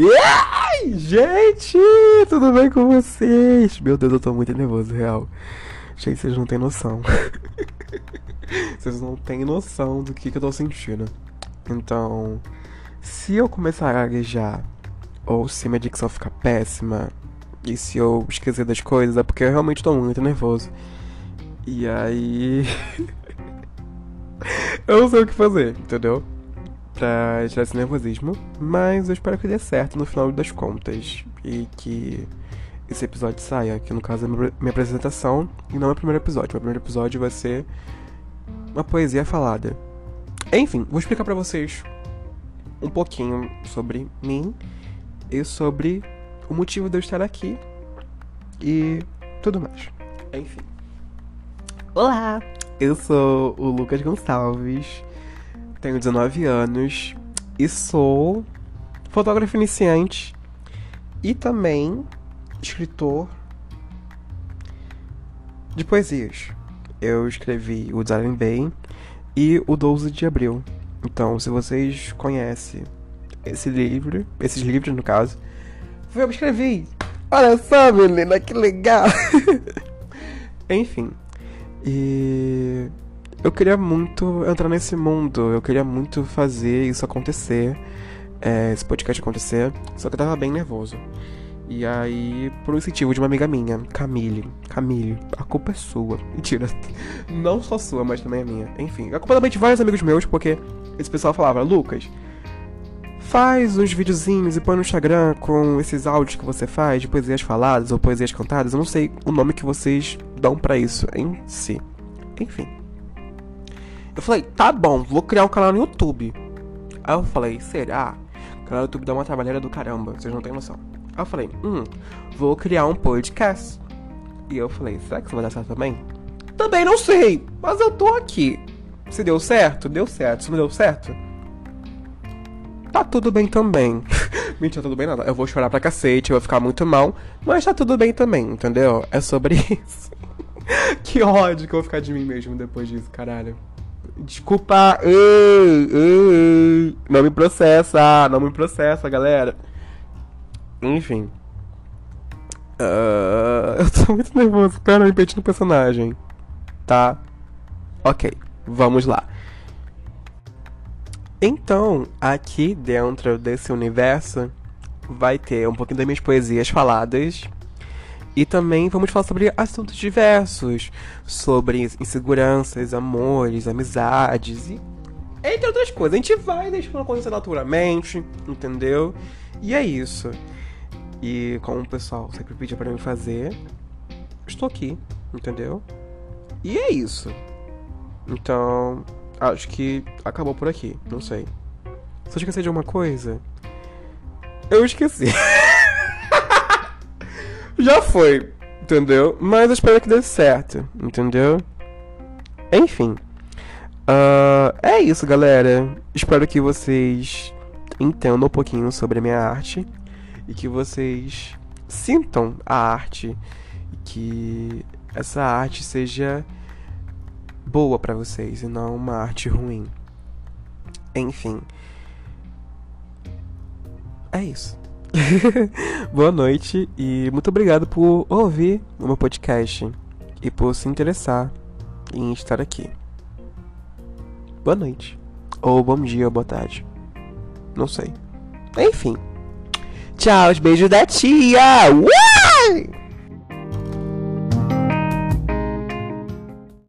Ai, gente, tudo bem com vocês? Meu Deus, eu tô muito nervoso, real. Gente, vocês não têm noção. vocês não têm noção do que, que eu tô sentindo. Então, se eu começar a gaguejar, ou se minha dicção ficar péssima, e se eu esquecer das coisas, é porque eu realmente tô muito nervoso. E aí. eu não sei o que fazer, entendeu? Pra tirar esse nervosismo, mas eu espero que dê certo no final das contas e que esse episódio saia, que no caso é minha apresentação e não é o primeiro episódio. Meu primeiro episódio vai ser uma poesia falada. Enfim, vou explicar para vocês um pouquinho sobre mim e sobre o motivo de eu estar aqui e tudo mais. Enfim. Olá! Eu sou o Lucas Gonçalves tenho 19 anos e sou fotógrafo iniciante e também escritor de poesias. Eu escrevi o Darren Bay e o 12 de Abril. Então, se vocês conhecem esse livro, esses livros no caso, foi eu que escrevi. Olha só, menina, que legal! Enfim. E eu queria muito entrar nesse mundo, eu queria muito fazer isso acontecer, é, esse podcast acontecer, só que eu tava bem nervoso. E aí, por um incentivo de uma amiga minha, Camille, Camille, a culpa é sua. Mentira, não só sua, mas também é minha. Enfim, a culpa também de vários amigos meus, porque esse pessoal falava, Lucas, faz uns videozinhos e põe no Instagram com esses áudios que você faz, de poesias faladas ou poesias cantadas. Eu não sei o nome que vocês dão para isso em si. Enfim. Eu falei, tá bom, vou criar um canal no YouTube. Aí eu falei, será? O canal no YouTube dá uma trabalheira do caramba, vocês não têm noção. Aí eu falei, hum, vou criar um podcast. E eu falei, será que isso vai dar certo também? Também não sei, mas eu tô aqui. Se deu certo, deu certo. Se não deu certo, tá tudo bem também. Mentira, tudo bem nada. Eu vou chorar pra cacete, eu vou ficar muito mal, mas tá tudo bem também, entendeu? É sobre isso. que ódio que eu vou ficar de mim mesmo depois disso, caralho. Desculpa. não me processa. Não me processa, galera. Enfim. Uh, eu tô muito nervoso. Pera, repetindo o personagem. Tá? Ok. Vamos lá. Então, aqui dentro desse universo, vai ter um pouquinho das minhas poesias faladas e também vamos falar sobre assuntos diversos, sobre inseguranças, amores, amizades e entre outras coisas. A gente vai deixando acontecer naturalmente, entendeu? E é isso. E como o pessoal sempre pedia para mim fazer, estou aqui, entendeu? E é isso. Então, acho que acabou por aqui, não sei. Se eu esqueci de alguma coisa, eu esqueci. já foi, entendeu? Mas eu espero que dê certo, entendeu? Enfim. Uh, é isso, galera. Espero que vocês entendam um pouquinho sobre a minha arte e que vocês sintam a arte e que essa arte seja boa para vocês e não uma arte ruim. Enfim. É isso. Boa noite e muito obrigado por ouvir o meu podcast e por se interessar em estar aqui. Boa noite. Ou bom dia ou boa tarde. Não sei. Enfim. Tchau, os beijos da tia! Uai!